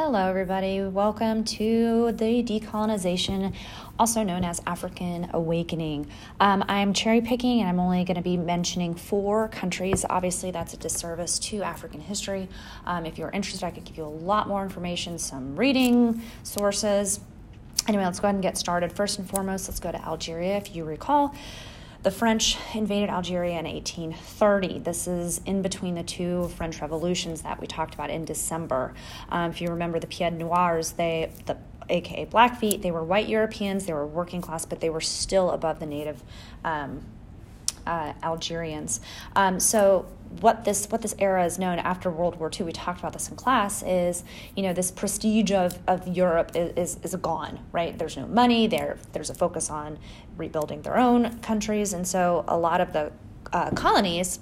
Hello, everybody. Welcome to the decolonization, also known as African Awakening. Um, I'm cherry picking and I'm only going to be mentioning four countries. Obviously, that's a disservice to African history. Um, if you're interested, I could give you a lot more information, some reading sources. Anyway, let's go ahead and get started. First and foremost, let's go to Algeria. If you recall, the French invaded Algeria in 1830. This is in between the two French revolutions that we talked about in December. Um, if you remember the Pied Noirs, they the aka Blackfeet, they were white Europeans, they were working class, but they were still above the native um, uh, Algerians. Um, so what this what this era is known after World War II, we talked about this in class, is you know this prestige of, of Europe is, is, is gone, right? There's no money there. There's a focus on rebuilding their own countries, and so a lot of the uh, colonies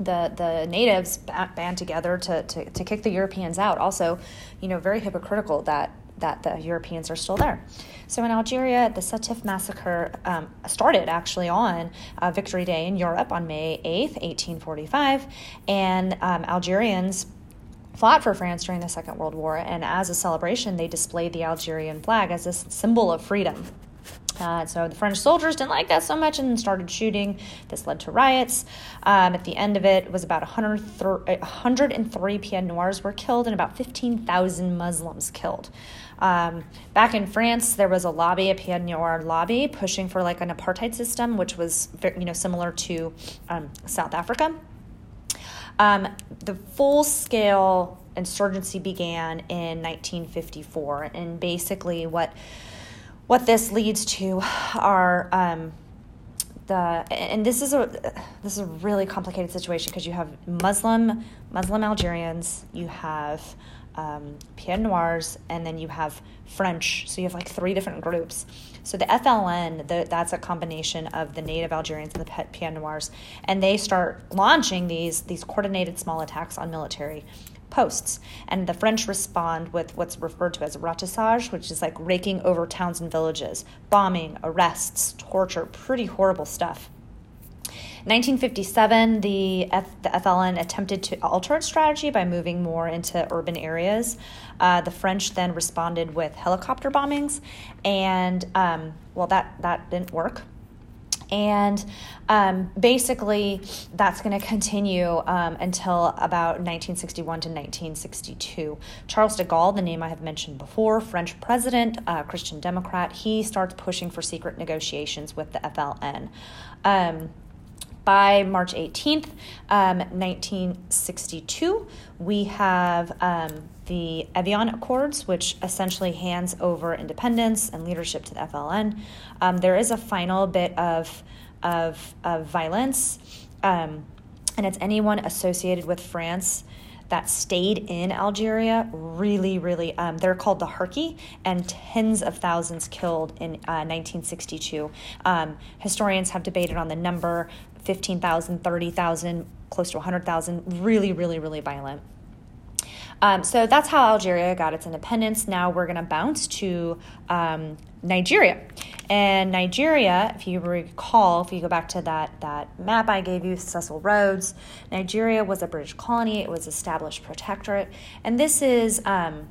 the the natives band together to, to, to kick the Europeans out. Also, you know, very hypocritical that that the Europeans are still there. So in Algeria, the Sétif massacre um, started actually on uh, Victory Day in Europe on May 8th, 1845, and um, Algerians fought for France during the Second World War, and as a celebration, they displayed the Algerian flag as a symbol of freedom. Uh, so the French soldiers didn't like that so much and started shooting. This led to riots. Um, at the end of it, it was about 103 Pied Noirs were killed and about 15,000 Muslims killed. Um, back in France, there was a lobby, a Pied Noir lobby, pushing for like an apartheid system, which was you know similar to um, South Africa. Um, the full scale insurgency began in 1954, and basically what what this leads to are um, the and this is a this is a really complicated situation because you have Muslim Muslim Algerians, you have um, Pied Noirs, and then you have French. So you have like three different groups. So the FLN, the, that's a combination of the native Algerians and the Pied Noirs, and they start launching these these coordinated small attacks on military posts. And the French respond with what's referred to as ratissage, which is like raking over towns and villages, bombing, arrests, torture, pretty horrible stuff. 1957, the, F- the FLN attempted to alter its strategy by moving more into urban areas. Uh, the French then responded with helicopter bombings, and um, well, that, that didn't work. And um, basically, that's going to continue um, until about 1961 to 1962. Charles de Gaulle, the name I have mentioned before, French president, uh, Christian Democrat, he starts pushing for secret negotiations with the FLN. Um, by March 18th, um, 1962, we have um, the Evian Accords, which essentially hands over independence and leadership to the FLN. Um, there is a final bit of, of, of violence, um, and it's anyone associated with France that stayed in Algeria really, really, um, they're called the Harki, and tens of thousands killed in uh, 1962. Um, historians have debated on the number 15,000, 30,000, close to 100,000, really, really, really violent. Um, so that's how Algeria got its independence. Now we're going to bounce to um, Nigeria. And Nigeria, if you recall, if you go back to that, that map I gave you, Cecil Rhodes, Nigeria was a British colony. It was established protectorate. And this is um,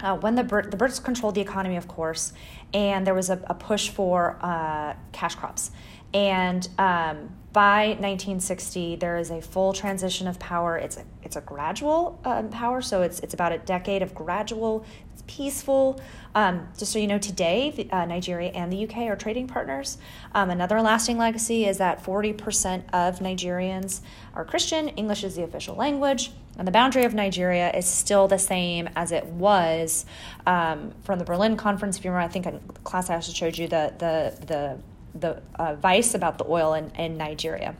uh, when the, the Brits controlled the economy, of course, and there was a, a push for uh, cash crops. And um, by 1960, there is a full transition of power. It's a, it's a gradual um, power, so it's, it's about a decade of gradual, it's peaceful. Um, just so you know, today, the, uh, Nigeria and the UK are trading partners. Um, another lasting legacy is that 40% of Nigerians are Christian, English is the official language. And the boundary of Nigeria is still the same as it was um, from the Berlin Conference. If you remember, I think in class I also showed you the, the, the the uh, vice about the oil in, in Nigeria.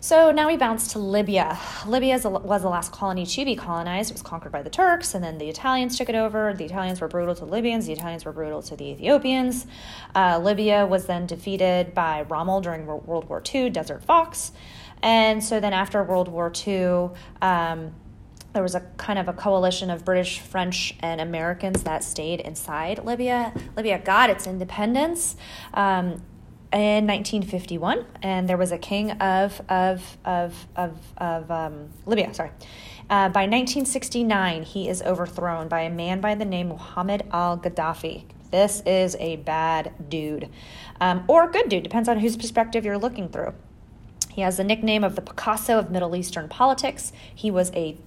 So now we bounce to Libya. Libya was the last colony to be colonized. It was conquered by the Turks, and then the Italians took it over. The Italians were brutal to Libyans, the Italians were brutal to the Ethiopians. Uh, Libya was then defeated by Rommel during World War II, Desert Fox. And so then after World War II, um, there was a kind of a coalition of British, French, and Americans that stayed inside Libya. Libya got its independence. Um, in 1951, and there was a king of of of of, of um, Libya. Sorry. Uh, by 1969, he is overthrown by a man by the name Muhammad al Gaddafi. This is a bad dude, um, or good dude, depends on whose perspective you're looking through. He has the nickname of the Picasso of Middle Eastern politics. He was a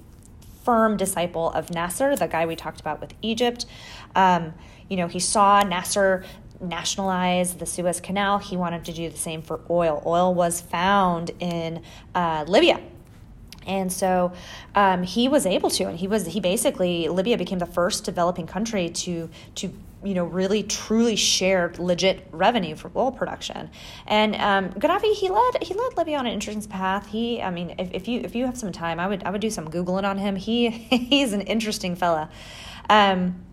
firm disciple of Nasser, the guy we talked about with Egypt. Um, you know, he saw Nasser nationalize the Suez Canal. He wanted to do the same for oil. Oil was found in uh, Libya. And so um, he was able to, and he was he basically Libya became the first developing country to to you know really truly shared legit revenue for oil production. And um, Gaddafi he led he led Libya on an interesting path. He I mean if, if you if you have some time I would I would do some googling on him. He he's an interesting fella. Um,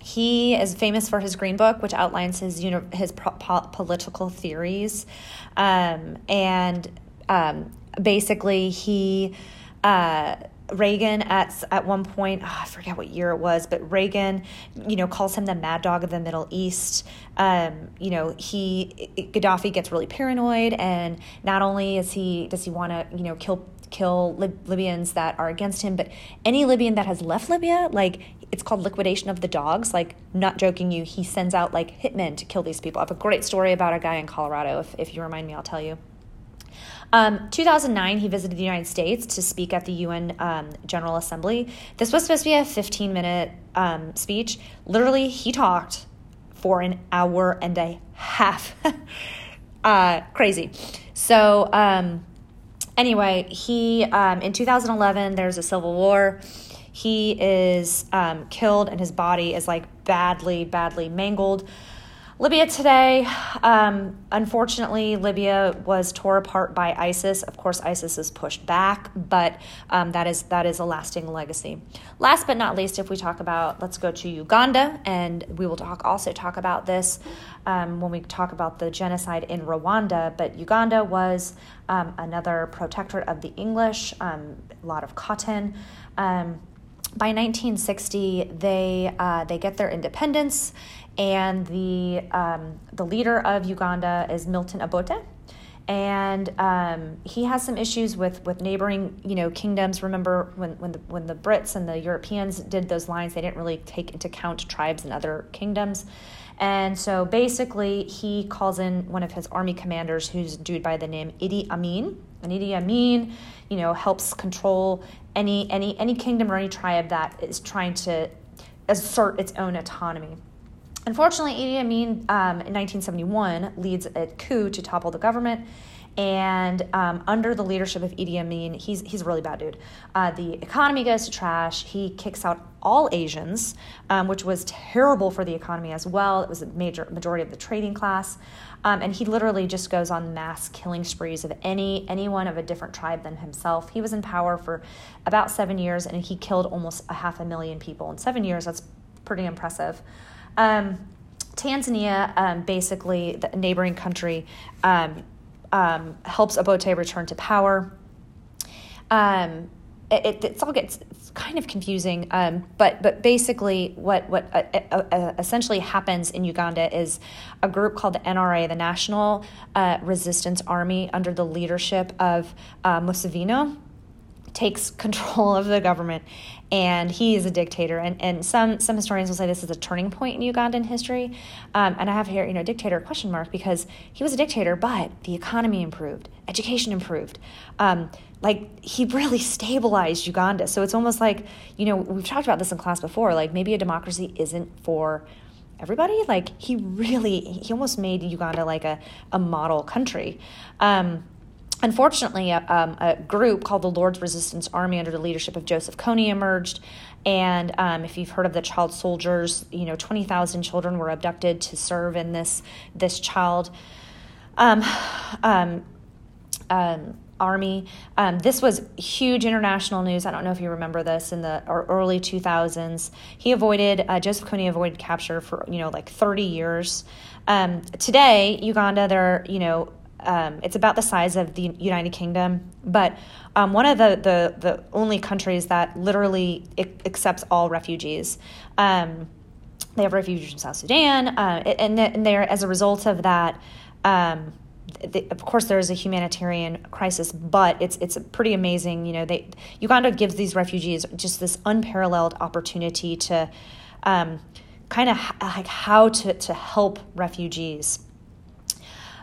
he is famous for his Green Book, which outlines his you know, his pro- po- political theories, um, and um, basically he. Uh, Reagan at at one point, oh, I forget what year it was, but Reagan, you know, calls him the mad dog of the Middle East. Um, you know, he Gaddafi gets really paranoid, and not only is he does he want to you know kill kill Lib- Libyans that are against him, but any Libyan that has left Libya, like it's called liquidation of the dogs. Like, not joking you, he sends out like hitmen to kill these people. I have a great story about a guy in Colorado. If, if you remind me, I'll tell you. Um, 2009, he visited the United States to speak at the UN um, General Assembly. This was supposed to be a 15 minute um, speech. Literally, he talked for an hour and a half. uh, crazy. So, um, anyway, he um, in 2011, there's a civil war. He is um, killed, and his body is like badly, badly mangled. Libya today, um, unfortunately, Libya was torn apart by ISIS. Of course, ISIS is pushed back, but um, that is that is a lasting legacy. Last but not least, if we talk about, let's go to Uganda, and we will talk also talk about this um, when we talk about the genocide in Rwanda. But Uganda was um, another protectorate of the English, um, a lot of cotton um, by 1960, they uh, they get their independence, and the um, the leader of Uganda is Milton Obote, and um, he has some issues with with neighboring you know kingdoms. Remember when when the when the Brits and the Europeans did those lines, they didn't really take into account tribes and other kingdoms. And so basically, he calls in one of his army commanders, who's a dude by the name Idi Amin. And Idi Amin, you know, helps control any any any kingdom or any tribe that is trying to assert its own autonomy. Unfortunately, Idi Amin um, in 1971 leads a coup to topple the government. And um, under the leadership of Idi Amin, he's, he's a really bad dude. Uh, the economy goes to trash. He kicks out all Asians, um, which was terrible for the economy as well. It was a major majority of the trading class. Um, and he literally just goes on mass killing sprees of any anyone of a different tribe than himself. He was in power for about seven years, and he killed almost a half a million people in seven years. That's pretty impressive. Um, Tanzania, um, basically the neighboring country, um, um, helps Obote return to power. Um, it, it, all gets kind of confusing, um, but but basically, what what uh, uh, uh, essentially happens in Uganda is a group called the NRA, the National uh, Resistance Army, under the leadership of uh, Museveni, takes control of the government and he is a dictator. And, and some some historians will say this is a turning point in ugandan history. Um, and i have here you know dictator question mark because he was a dictator but the economy improved education improved. Um, like he really stabilized uganda. So it's almost like you know we've talked about this in class before like maybe a democracy isn't for everybody. Like he really he almost made uganda like a, a model country. Um, Unfortunately, a, um, a, group called the Lord's Resistance Army under the leadership of Joseph Kony emerged. And um, if you've heard of the child soldiers, you know, 20,000 children were abducted to serve in this, this child um, um, um army. Um, this was huge international news. I don't know if you remember this in the early 2000s. He avoided, uh, Joseph Kony avoided capture for, you know, like 30 years. today, Uganda, they're, you know, um, it's about the size of the United Kingdom, but um, one of the, the, the only countries that literally accepts all refugees. Um, they have refugees from South Sudan, uh, and, and they're as a result of that. Um, of course, there is a humanitarian crisis, but it's it's pretty amazing. You know, they Uganda gives these refugees just this unparalleled opportunity to um, kind of like how to to help refugees.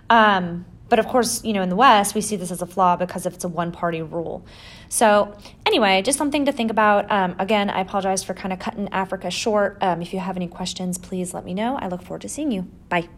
Um, but of course, you know, in the West, we see this as a flaw because it's a one party rule. So, anyway, just something to think about. Um, again, I apologize for kind of cutting Africa short. Um, if you have any questions, please let me know. I look forward to seeing you. Bye.